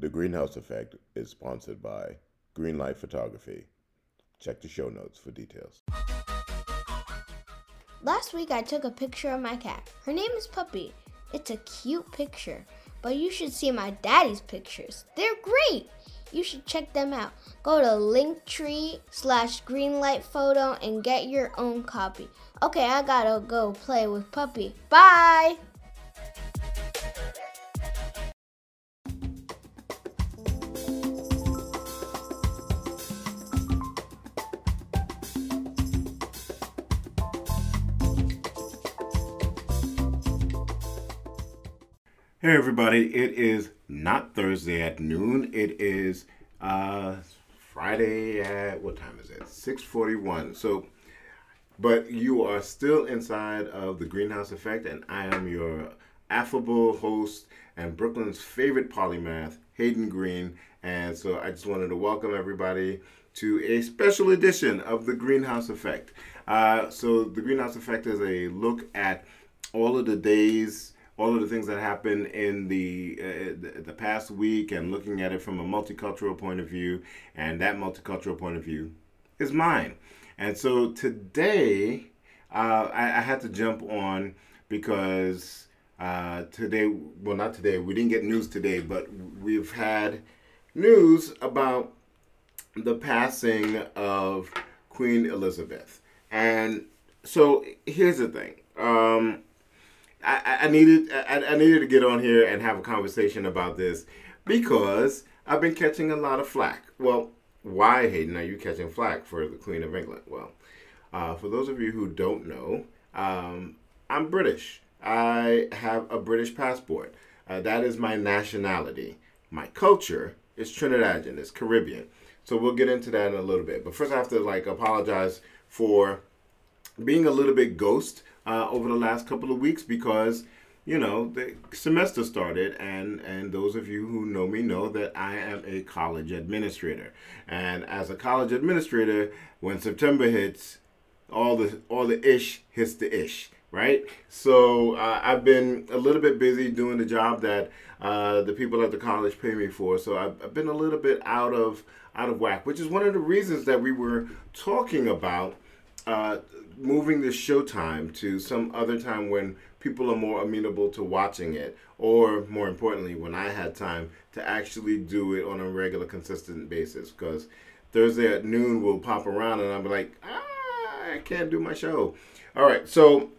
The Greene House Effect is sponsored by Greenlight Photography. Check the show notes for details. Last week I took a picture of my cat. Her name is Puppy. It's a cute picture, but you should see my daddy's pictures. They're great. You should check them out. Go to linktree slash greenlight photo and get your own copy. Okay, I gotta go play with Puppy. Bye! Hey everybody, it is not Thursday at noon. It is uh Friday at what time is it? 6:41. So but you are still inside of the Greene House Effect and I am your affable host and Brooklyn's favorite polymath, Hayden Greene. And so I just wanted to welcome everybody to a special edition of the Greene House Effect. Uh, so the Greene House Effect is a look at all of the days all of the things that happened in the, uh, the, the past week and looking at it from a multicultural point of view and that multicultural point of view is mine. And so today uh, I, I, had to jump on because uh, today well not today we didn't get news today but we've had news about the passing of queen elizabeth. And so here's the thing um, I, I needed I, I needed to get on here and have a conversation about this because I've been catching a lot of flack. Well, why, Hayden, are you catching flack for the Queen of England? Well, uh, for those of you who don't know, um, I'm British. I have a British passport. Uh, that is my nationality. My culture is Trinidadian. It's Caribbean. So we'll get into that in a little bit. But first, I have to like apologize for being a little bit ghost uh, over the last couple of weeks because you know the semester started and and those of you who know me know that I am a college administrator. And as a college administrator when September hits all the all the ish hits the ish right? So uh, I've been a little bit busy doing the job that uh, the people at the college pay me for. So I've, I've been a little bit out of out of whack which is one of the reasons that we were talking about uh, moving the showtime to some other time when people are more amenable to watching it, or more importantly, when I had time to actually do it on a regular, consistent basis. Because Thursday at noon will pop around and I'll be like, ah, I can't do my show. All right, so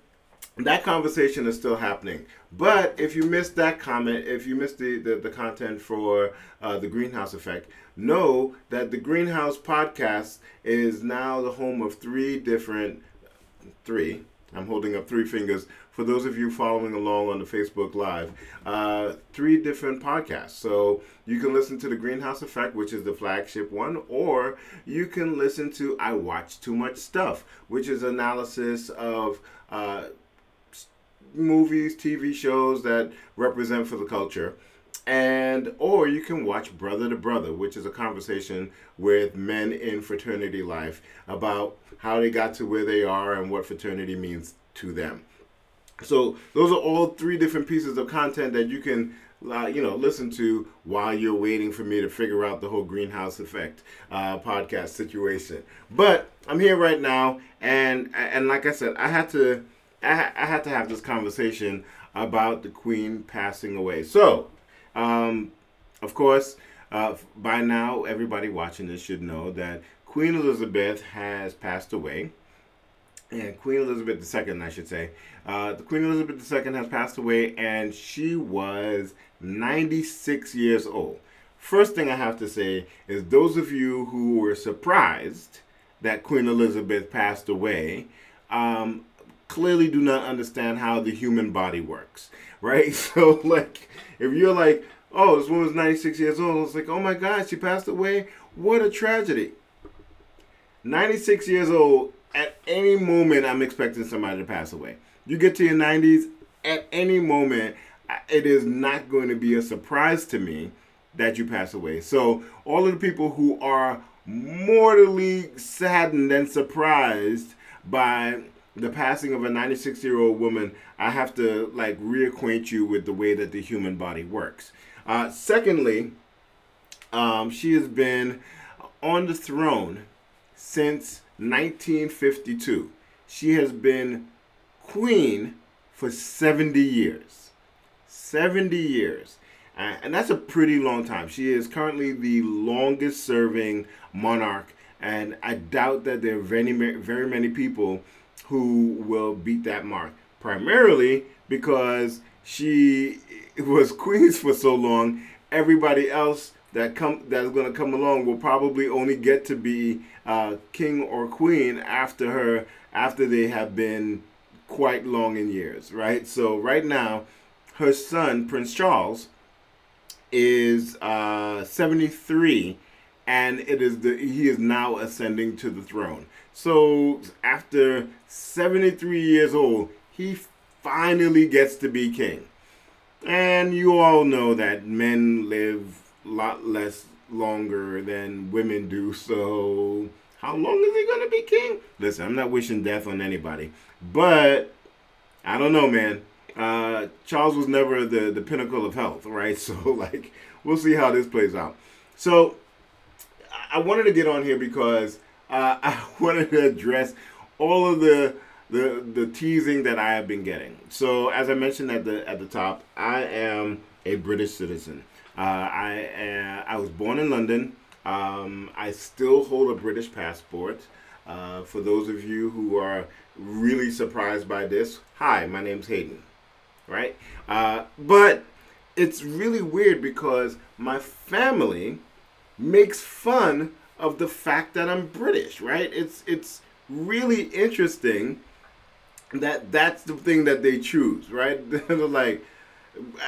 that conversation is still happening. But if you missed that comment, if you missed the, the, the content for uh, the Greene House Effect, know that the Greene House Podcast is now the home of three different three. I'm holding up three fingers for those of you following along on the Facebook Live. Uh, three different podcasts. So you can listen to The Greene House Effect, which is the flagship one, or you can listen to I Watch Too Much Stuff, which is analysis of. Uh, movies, TV shows that represent for the culture. And or you can watch brother to brother which is a conversation with men in fraternity life about how they got to where they are and what fraternity means to them. So those are all three different pieces of content that you can uh, you know listen to while you're waiting for me to figure out the whole greenhouse effect uh, podcast situation. But i'm here right now and and like i said i had to I, I had to have this conversation about the queen passing away so um, of course, uh, by now, everybody watching this should know that Queen Elizabeth has passed away. And Queen Elizabeth II, I should say. Uh, the Queen Elizabeth II has passed away, and she was 96 years old. First thing I have to say is those of you who were surprised that Queen Elizabeth passed away um, clearly do not understand how the human body works, right? So, like, if you're like, oh, this woman's 96 years old, it's like, oh my God, she passed away. What a tragedy. 96 years old, at any moment, I'm expecting somebody to pass away. You get to your 90s, at any moment, it is not going to be a surprise to me that you pass away. So, all of the people who are mortally saddened and surprised by the passing of a 96 year old woman, I have to like reacquaint you with the way that the human body works. Uh, secondly, Um, she has been on the throne since 1952. She has been queen for 70 years. 70 years. Uh, and that's a pretty long time. She is currently the longest serving monarch, and I doubt that there are very, very many people who will beat that mark. Primarily because she was queen for so long, everybody else that come that's going to come along will probably only get to be uh, king or queen after her after they have been quite long in years, right? So right now, her son Prince Charles is uh, 73 and it is the he is now ascending to the throne. So after 73 years old, he finally gets to be king. And you all know that men live a lot less longer than women do. So how long is he going to be king? Listen, I'm not wishing death on anybody, but I don't know, man. Uh, Charles was never the, the pinnacle of health, right? So, like, we'll see how this plays out. So, I wanted to get on here because uh, I wanted to address all of the the the teasing that I have been getting. So, as I mentioned at the at the top, I am a British citizen. Uh, I uh, I was born in London. Um, I still hold a British passport. Uh, for those of you who are really surprised by this, hi, my name's Hayden right? Uh, but it's really weird because my family makes fun of the fact that I'm British, right? It's it's really interesting that that's the thing that they choose, right? Like,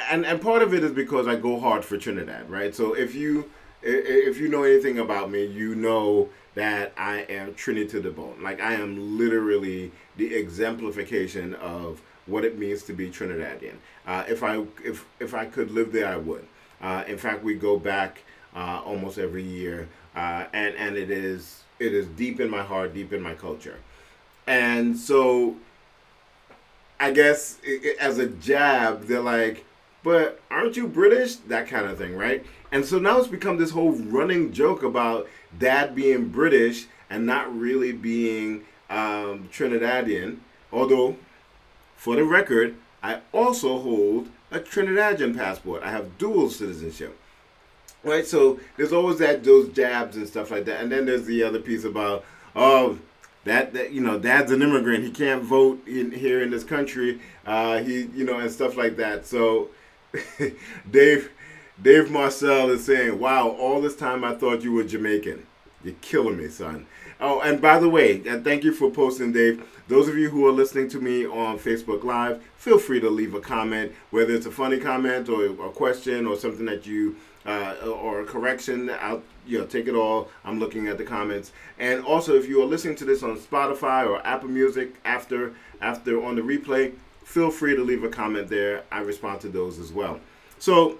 and and part of it is because I go hard for Trinidad, right? So if you if you know anything about me, you know that I am Trinity to the bone. Like I am literally the exemplification of what it means to be Trinidadian. Uh, if I if if I could live there, I would. Uh, in fact, we go back uh, almost every year, uh, and and it is it is deep in my heart, deep in my culture, and so I guess it, it, as a jab, they're like, "But aren't you British?" That kind of thing, right? And so now it's become this whole running joke about dad being British and not really being um, Trinidadian, although for the record, I also hold a Trinidadian passport. I have dual citizenship. Right, so there's always that those jabs and stuff like that, and then there's the other piece about oh that that you know dad's an immigrant he can't vote in here in this country uh, he you know and stuff like that. So Dave Dave Marcel is saying, wow, all this time I thought you were Jamaican. You're killing me, son. Oh, and by the way, and thank you for posting, Dave. Those of you who are listening to me on Facebook Live, feel free to leave a comment, whether it's a funny comment or a question or something that you uh, or a correction. I'll you know take it all. I'm looking at the comments. And also, if you are listening to this on Spotify or Apple Music after after on the replay, feel free to leave a comment there. I respond to those as well. So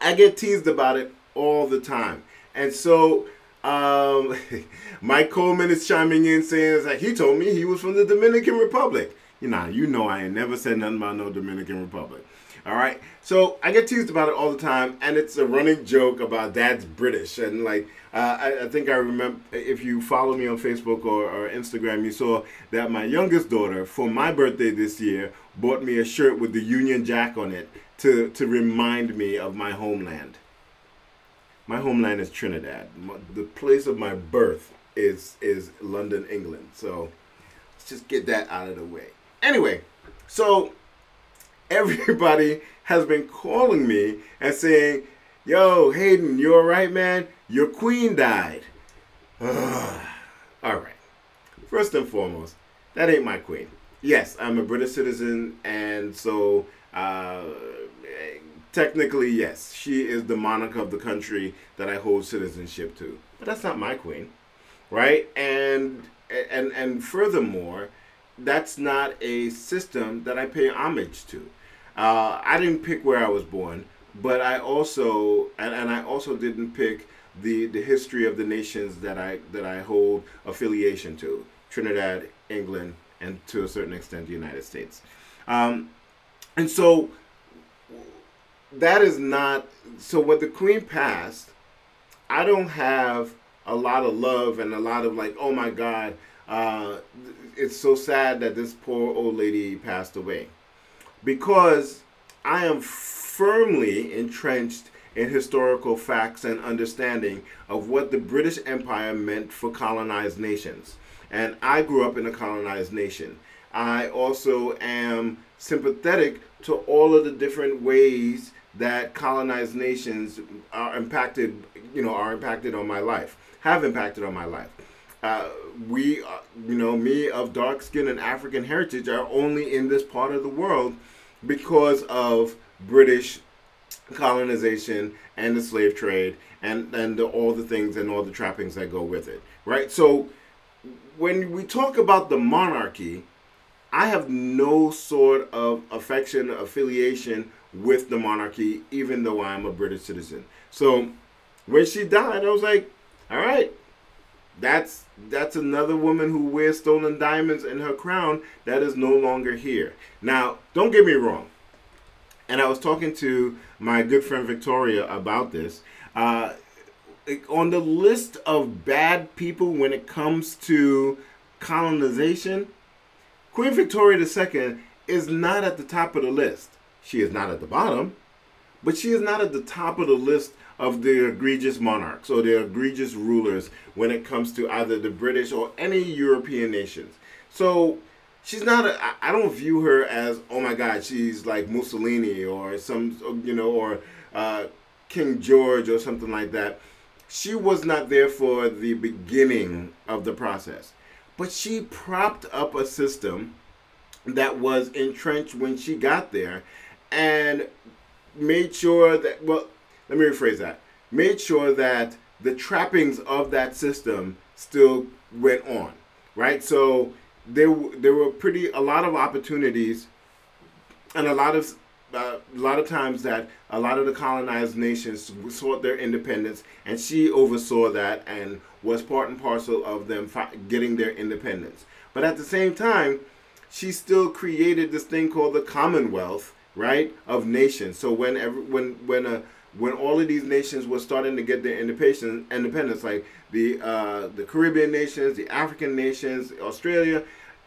I get teased about it all the time, and so um, Mike Coleman is chiming in saying like he told me he was from the Dominican Republic. You know, you know I ain't never said nothing about no Dominican Republic. All right, so I get teased about it all the time, and it's a running joke about dad's British, and like uh, I, I, think I remember if you follow me on Facebook or, or Instagram, you saw that my youngest daughter, for my birthday this year, bought me a shirt with the Union Jack on it to to remind me of my homeland my homeland is Trinidad. The place of my birth is is London, England. So let's just get that out of the way. Anyway, so everybody has been calling me and saying, "Yo, Hayden, you all right, man? Your queen died." all right. First and foremost, that ain't my queen. Yes, I'm a British citizen, and so uh, technically, yes, she is the monarch of the country that I hold citizenship to. But that's not my queen, right? And and and furthermore, that's not a system that I pay homage to. Uh, I didn't pick where I was born, but I also and, and I also didn't pick the the history of the nations that I that I hold affiliation to: Trinidad, England, and to a certain extent the United States. Um, and so that is not so what the queen passed I don't have a lot of love and a lot of like, oh my God, uh, it's so sad that this poor old lady passed away. Because I am firmly entrenched in historical facts and understanding of what the British Empire meant for colonized nations. And I grew up in a colonized nation. I also am sympathetic to all of the different ways that colonized nations are impacted, you know, are impacted on my life, have impacted on my life. Uh, we, uh, you know, me of dark skin and African heritage are only in this part of the world because of British colonization and the slave trade and and the, all the things and all the trappings that go with it right? So when we talk about the monarchy i have no sort of affection affiliation with the monarchy even though i'm a british citizen. So when she died i was like all right that's that's another woman who wears stolen diamonds in her crown that is no longer here now don't get me wrong and I was talking to my good friend Victoria about this. Uh, on the list of bad people when it comes to colonization, Queen Victoria II is not at the top of the list. She is not at the bottom, but she is not at the top of the list of the egregious monarchs or the egregious rulers when it comes to either the British or any European nations. So she's not I don't view her as oh my god she's like Mussolini or some you know or uh, King George or something like that. She was not there for the beginning of the process, but she propped up a system that was entrenched when she got there, and made sure that well let me rephrase that. Made sure that the trappings of that system still went on right? So there there were pretty a lot of opportunities and a lot of uh, a lot of times that a lot of the colonized nations sought their independence and she oversaw that and was part and parcel of them getting their independence. But at the same time she still created this thing called the commonwealth right of nations. So when every, when when a when all of these nations were starting to get their independence, like the uh, the Caribbean nations, the African nations, Australia,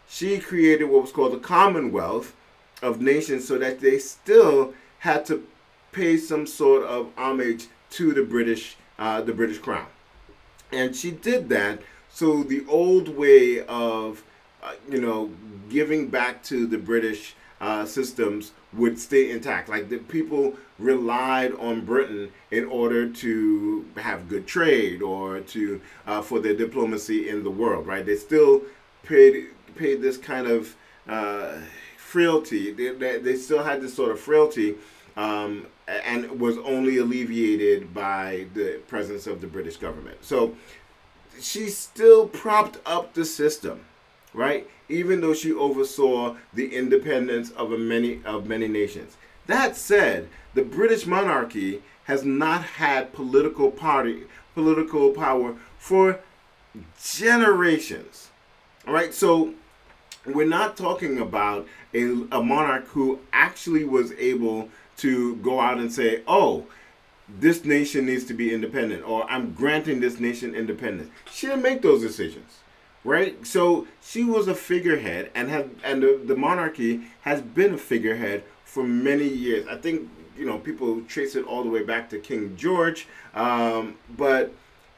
she created what was called the Commonwealth of Nations, so that they still had to pay some sort of homage to the British, uh, the British Crown, and she did that. So the old way of, uh, you know, giving back to the British uh, systems would stay intact. Like the people relied on Britain in order to have good trade or to uh, for their diplomacy in the world. Right? They still paid paid this kind of uh, frailty. They, they, still had this sort of frailty. Um, and was only alleviated by the presence of the British government. So she still propped up the system right? Even though she oversaw the independence of many of many nations. That said, the British monarchy has not had political party political power for generations. All right? So we're not talking about a, a monarch who actually was able to go out and say, "Oh, this nation needs to be independent," or "I'm granting this nation independence." She didn't make those decisions right? So she was a figurehead, and have and the, the monarchy has been a figurehead for many years. I think you know people trace it all the way back to King George, um, but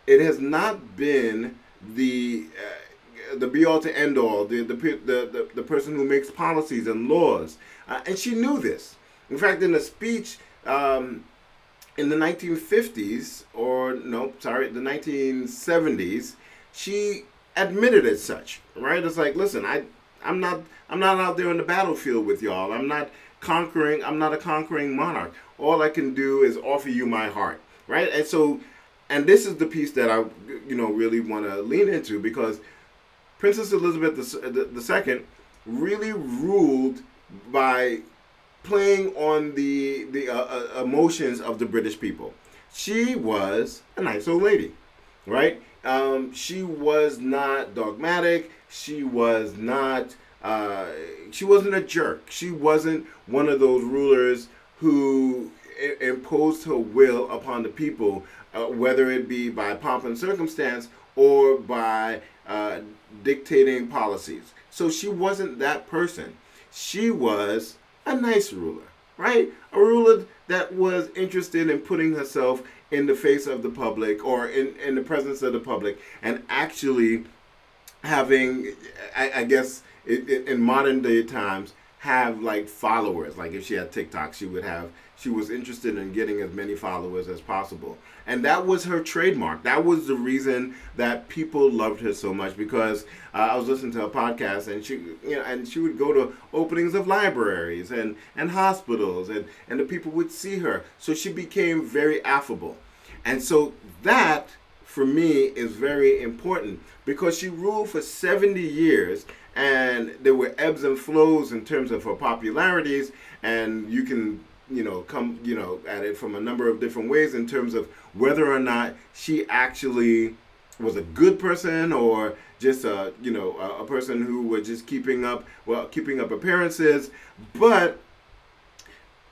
it has not been the uh, the be all to end all, the the, the the the person who makes policies and laws, uh, and she knew this. In fact, in a speech. Um, in the 1950s, or no, sorry, the 1970s, she admitted as such, right? It's like, listen, I, I'm not, I'm not out there on the battlefield with y'all. I'm not conquering. I'm not a conquering monarch. All I can do is offer you my heart, right? And so, and this is the piece that I, you know, really want to lean into because Princess Elizabeth II really ruled by playing on the the uh, uh, emotions of the British people. She was a nice old lady, right? Um, she was not dogmatic. She was not. Uh, she wasn't a jerk. She wasn't one of those rulers who I- imposed her will upon the people uh, whether it be by pomp and circumstance or by uh, dictating policies. So she wasn't that person. She was a nice ruler, right? A ruler that was interested in putting herself in the face of the public or in, in the presence of the public and actually having, I, I guess, it, it, in modern day times, have like followers. Like if she had TikTok, she would have. She was interested in getting as many followers as possible, and that was her trademark. That was the reason that people loved her so much because uh, I was listening to a podcast, and she, you know, and she would go to openings of libraries and and hospitals, and and the people would see her. So she became very affable, and so that for me is very important because she ruled for 70 years and there were ebbs and flows in terms of her popularities and you can you know come you know at it from a number of different ways in terms of whether or not she actually was a good person or just a you know a, a person who was just keeping up well keeping up appearances. But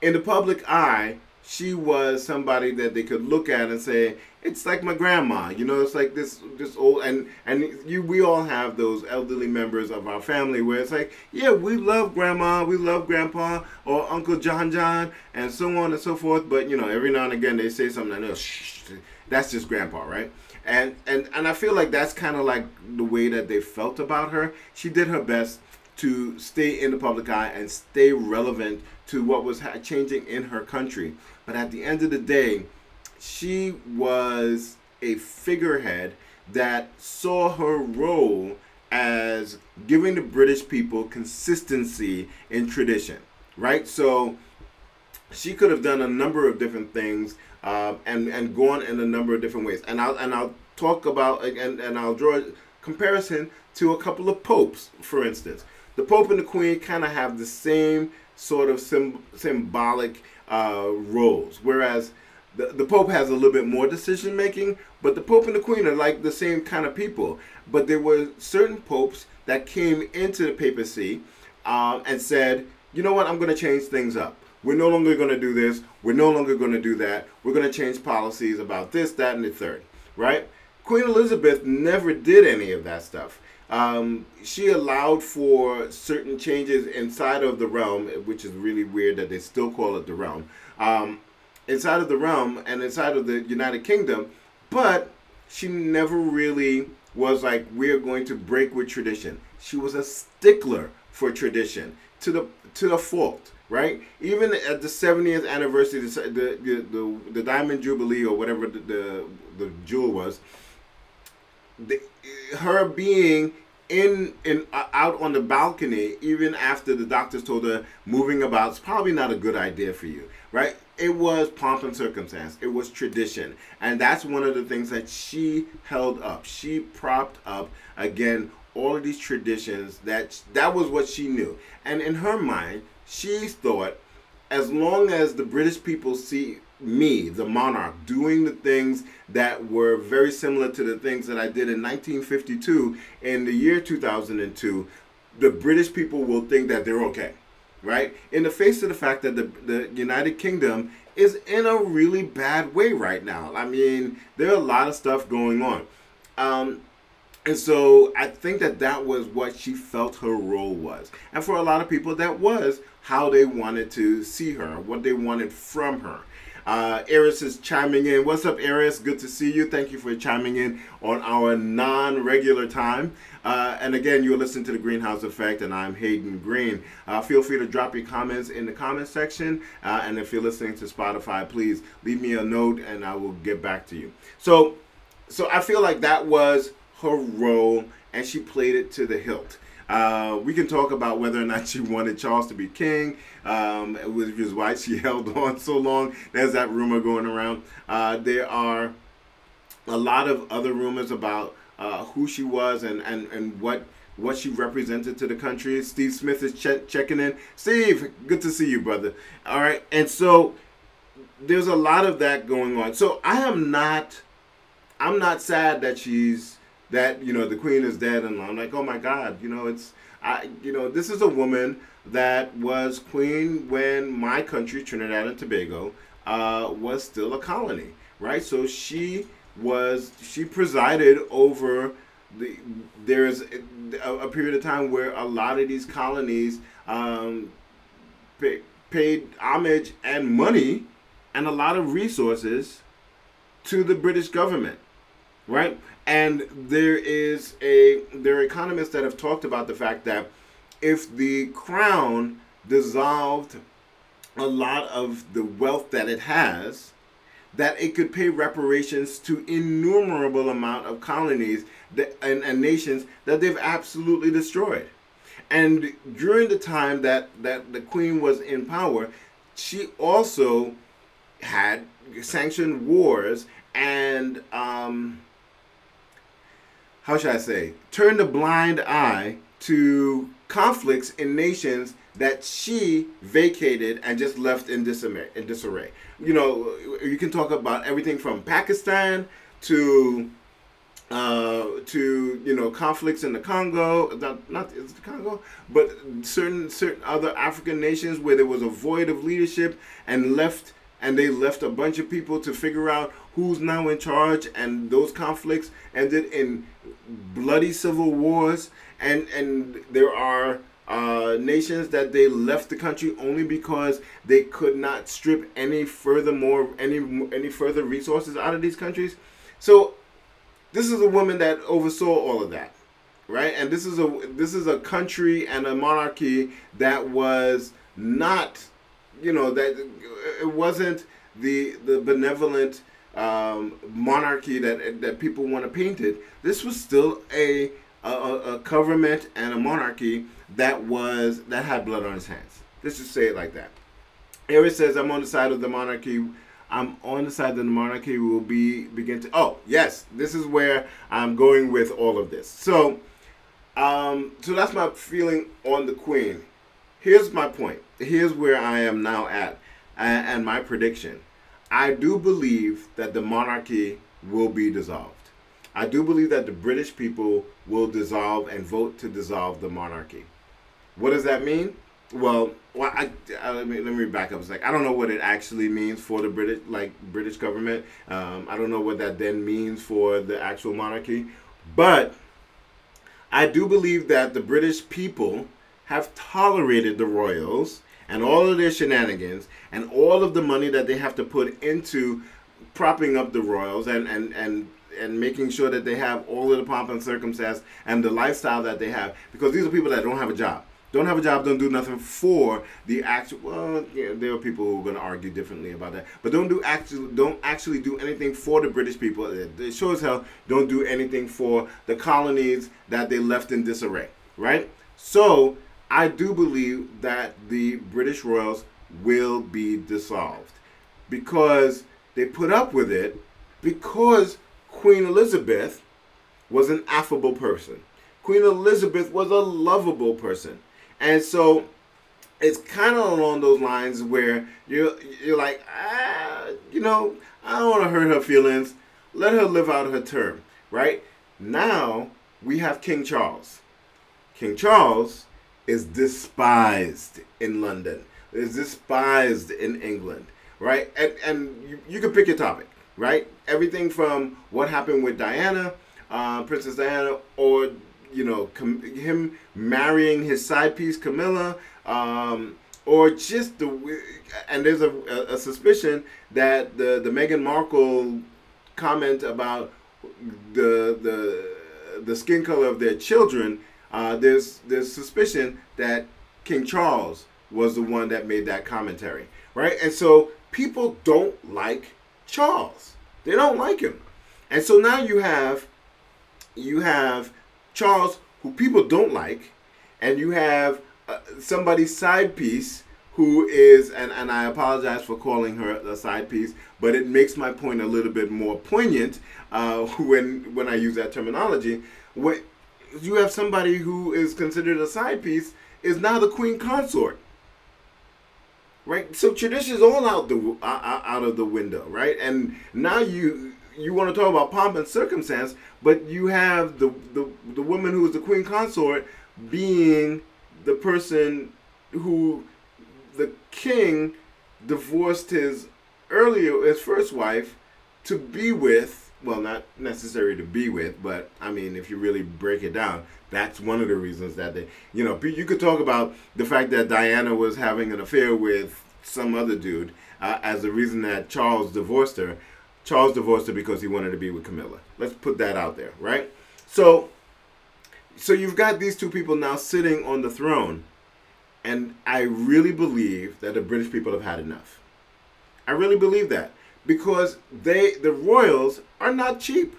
in the public eye she was somebody that they could look at and say it's like my grandma you know it's like this this old and and you we all have those elderly members of our family where it's like yeah we love grandma we love grandpa or uncle john john and so on and so forth but you know every now and again they say something and oh, shh that's just grandpa right? And and and i feel like that's kind of like the way that they felt about her. She did her best to stay in the public eye and stay relevant to what was ha- changing in her country. But at the end of the day, she was a figurehead that saw her role as giving the British people consistency in tradition, right? So she could have done a number of different things uh, and and gone in a number of different ways. And I'll and I'll talk about and, and I'll draw a comparison to a couple of popes, for instance. The Pope and the Queen kind of have the same sort of sim- symbolic uh, roles, whereas the, the Pope has a little bit more decision making, but the Pope and the Queen are like the same kind of people. But there were certain popes that came into the papacy um, and said, you know what, I'm going to change things up. We're no longer going to do this. We're no longer going to do that. We're going to change policies about this, that, and the third, right? Queen Elizabeth never did any of that stuff. Um, she allowed for certain changes inside of the realm, which is really weird that they still call it the realm. Um, inside of the realm and inside of the United Kingdom, but she never really was like, we're going to break with tradition. She was a stickler for tradition to the to the fault, right? Even at the 70th anniversary, the the the, the Diamond Jubilee or whatever the the, the jewel was, the, her being in in uh, out on the balcony even after the doctors told her moving about is probably not a good idea for you right? It was pomp and circumstance. It was tradition. And that's one of the things that she held up. She propped up again all of these traditions that that was what she knew. And in her mind she thought as long as the british people see me, the monarch, doing the things that were very similar to the things that I did in 1952 in the year 2002, the British people will think that they're okay, right? In the face of the fact that the, the United Kingdom is in a really bad way right now. I mean, there are a lot of stuff going on. Um, and so I think that that was what she felt her role was. And for a lot of people, that was how they wanted to see her, what they wanted from her. Uh, Eris is chiming in. What's up, Eris? Good to see you. Thank you for chiming in on our non regular time. Uh, and again, you're listening to the Greene House Effect, and I'm Hayden Greene. Uh, feel free to drop your comments in the comment section. Uh, and if you're listening to Spotify, please leave me a note and I will get back to you. So, so I feel like that was her role, and she played it to the hilt. Uh, we can talk about whether or not she wanted Charles to be king, um, which is why she held on so long. There's that rumor going around. Uh, there are a lot of other rumors about uh, who she was and, and, and what what she represented to the country. Steve Smith is che- checking in. Steve, good to see you, brother. All right, and so there's a lot of that going on. So I am not, I'm not sad that she's that you know the queen is dead and i'm like oh my god you know it's i you know this is a woman that was queen when my country trinidad and tobago uh, was still a colony right? So she was she presided over the there's a, a period of time where a lot of these colonies um, pay, paid homage and money and a lot of resources to the British government, right? And there is a there are economists that have talked about the fact that if the crown dissolved a lot of the wealth that it has, that it could pay reparations to innumerable amount of colonies that, and, and nations that they've absolutely destroyed. And during the time that, that the queen was in power, she also had sanctioned wars and um, how should I say, turned a blind eye to conflicts in nations that she vacated and just left in disarray. In disarray. You know, you can talk about everything from Pakistan to uh, to you know conflicts in the Congo, not, not the Congo, but certain certain other African nations where there was a void of leadership and left and they left a bunch of people to figure out who's now in charge and those conflicts ended in bloody civil wars and and there are uh, nations that they left the country only because they could not strip any further more any any further resources out of these countries. So this is a woman that oversaw all of that, right? And this is a this is a country and a monarchy that was not, you know, that it wasn't the the benevolent um, monarchy that that people want to paint it. This was still a a, a government and a monarchy that was that had blood on his hands. Let's just say it like that. Here says, "I'm on the side of the monarchy." I'm on the side of the monarchy. Will be begin to. Oh yes, this is where I'm going with all of this. So, um, so that's my feeling on the queen. Here's my point. Here's where I am now at, and, my prediction. I do believe that the monarchy will be dissolved. I do believe that the British people will dissolve and vote to dissolve the monarchy. What does that mean? Well, well, I, I, let me let me back up. It's like I don't know what it actually means for the British, like British government. Um, I don't know what that then means for the actual monarchy, but I do believe that the British people have tolerated the royals and all of their shenanigans and all of the money that they have to put into propping up the royals and and and and making sure that they have all of the pomp and circumstance and the lifestyle that they have. Because these are people that don't have a job. Don't have a job don't do nothing for the actual well yeah, there are people who are going to argue differently about that. But don't do actually don't actually do anything for the british people. It shows how don't do anything for the colonies that they left in disarray right? So I do believe that the British royals will be dissolved because they put up with it because Queen Elizabeth was an affable person. Queen Elizabeth was a lovable person. And so it's kind of along those lines where you're you're like, ah, you know, I don't want to hurt her feelings. Let her live out her term, right? Now we have King Charles. King Charles is despised in London, is despised in England, right? And, and you, you can pick your topic, right? Everything from what happened with Diana, uh, Princess Diana, or you know com- him marrying his side piece Camilla, um, or just the and there's a, a, suspicion that the the Meghan Markle comment about the the the skin color of their children uh, there's there's suspicion that King Charles was the one that made that commentary, right? And so people don't like Charles. They don't like him, and so now you have you have Charles who people don't like, and you have uh, somebody's side piece who is and, and I apologize for calling her a side piece, but it makes my point a little bit more poignant uh, when when I use that terminology. When you have somebody who is considered a side piece is now the queen consort right so tradition is all out the uh, uh, out of the window right and now you you want to talk about pomp and circumstance but you have the the, the woman who is the queen consort being the person who the king divorced his earlier his first wife to be with. Well, not necessary to be with, but I mean, if you really break it down, that's one of the reasons that they, you know, you could talk about the fact that Diana was having an affair with some other dude uh, as the reason that Charles divorced her. Charles divorced her because he wanted to be with Camilla. Let's put that out there, right? So, so you've got these two people now sitting on the throne, and I really believe that the British people have had enough. I really believe that because they, the royals, are not cheap.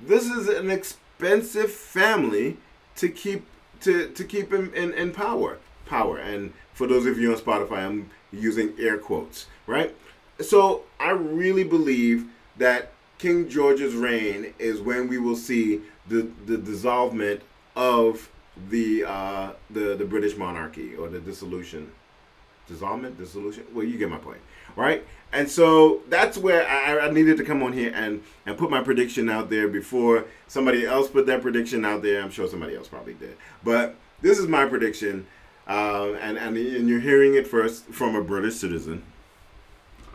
This is an expensive family to keep to, to keep in, in power. Power. And for those of you on Spotify, I'm using air quotes, right? So I really believe that King George's reign is when we will see the the dissolvement of the uh, the the British monarchy or the dissolution, dissolvement, dissolution. Well, you get my point, right? And so that's where I, I, needed to come on here and and put my prediction out there before somebody else put their prediction out there. I'm sure somebody else probably did, but this is my prediction, uh, and and and you're hearing it first from a British citizen,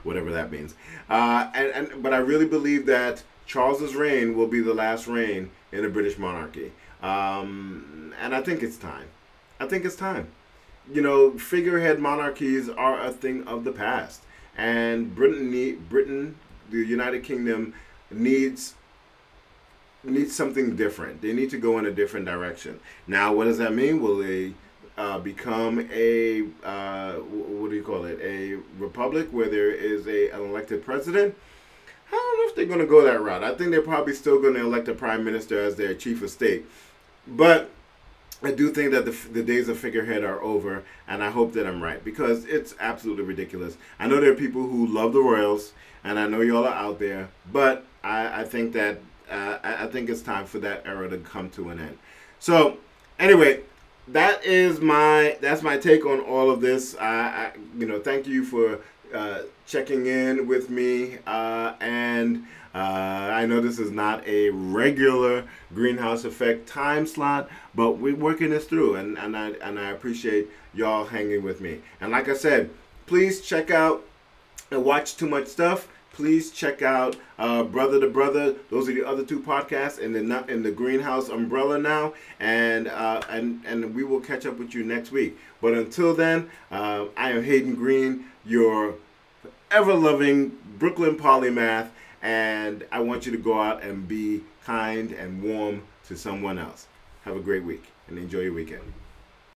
whatever that means. Uh, and and but I really believe that Charles's reign will be the last reign in a British monarchy, um, and I think it's time. I think it's time. You know, figurehead monarchies are a thing of the past and Britain need Britain, the United Kingdom needs needs something different. They need to go in a different direction. Now, what does that mean? Will they uh, become a uh, what do you call it? A republic where there is a an elected president? I don't know if they're going to go that route. I think they're probably still going to elect a prime minister as their chief of state, but I do think that the, the days of figurehead are over, and I hope that I'm right because it's absolutely ridiculous. I know there are people who love the Royals, and I know y'all are out there, but I, I think that uh, I, I think it's time for that era to come to an end. So, anyway, that is my that's my take on all of this. I, I you know thank you for uh, checking in with me uh, and. Uh, I know this is not a regular greenhouse effect time slot, but we're working this through, and, and I and I appreciate y'all hanging with me. And like I said, please check out and watch too much stuff. Please check out uh, Brother to Brother. Those are the other two podcasts in the in the Greene House umbrella now, and uh, and and we will catch up with you next week. But until then, uh, I am Hayden Greene, your ever loving Brooklyn polymath and I want you to go out and be kind and warm to someone else. Have a great week and enjoy your weekend.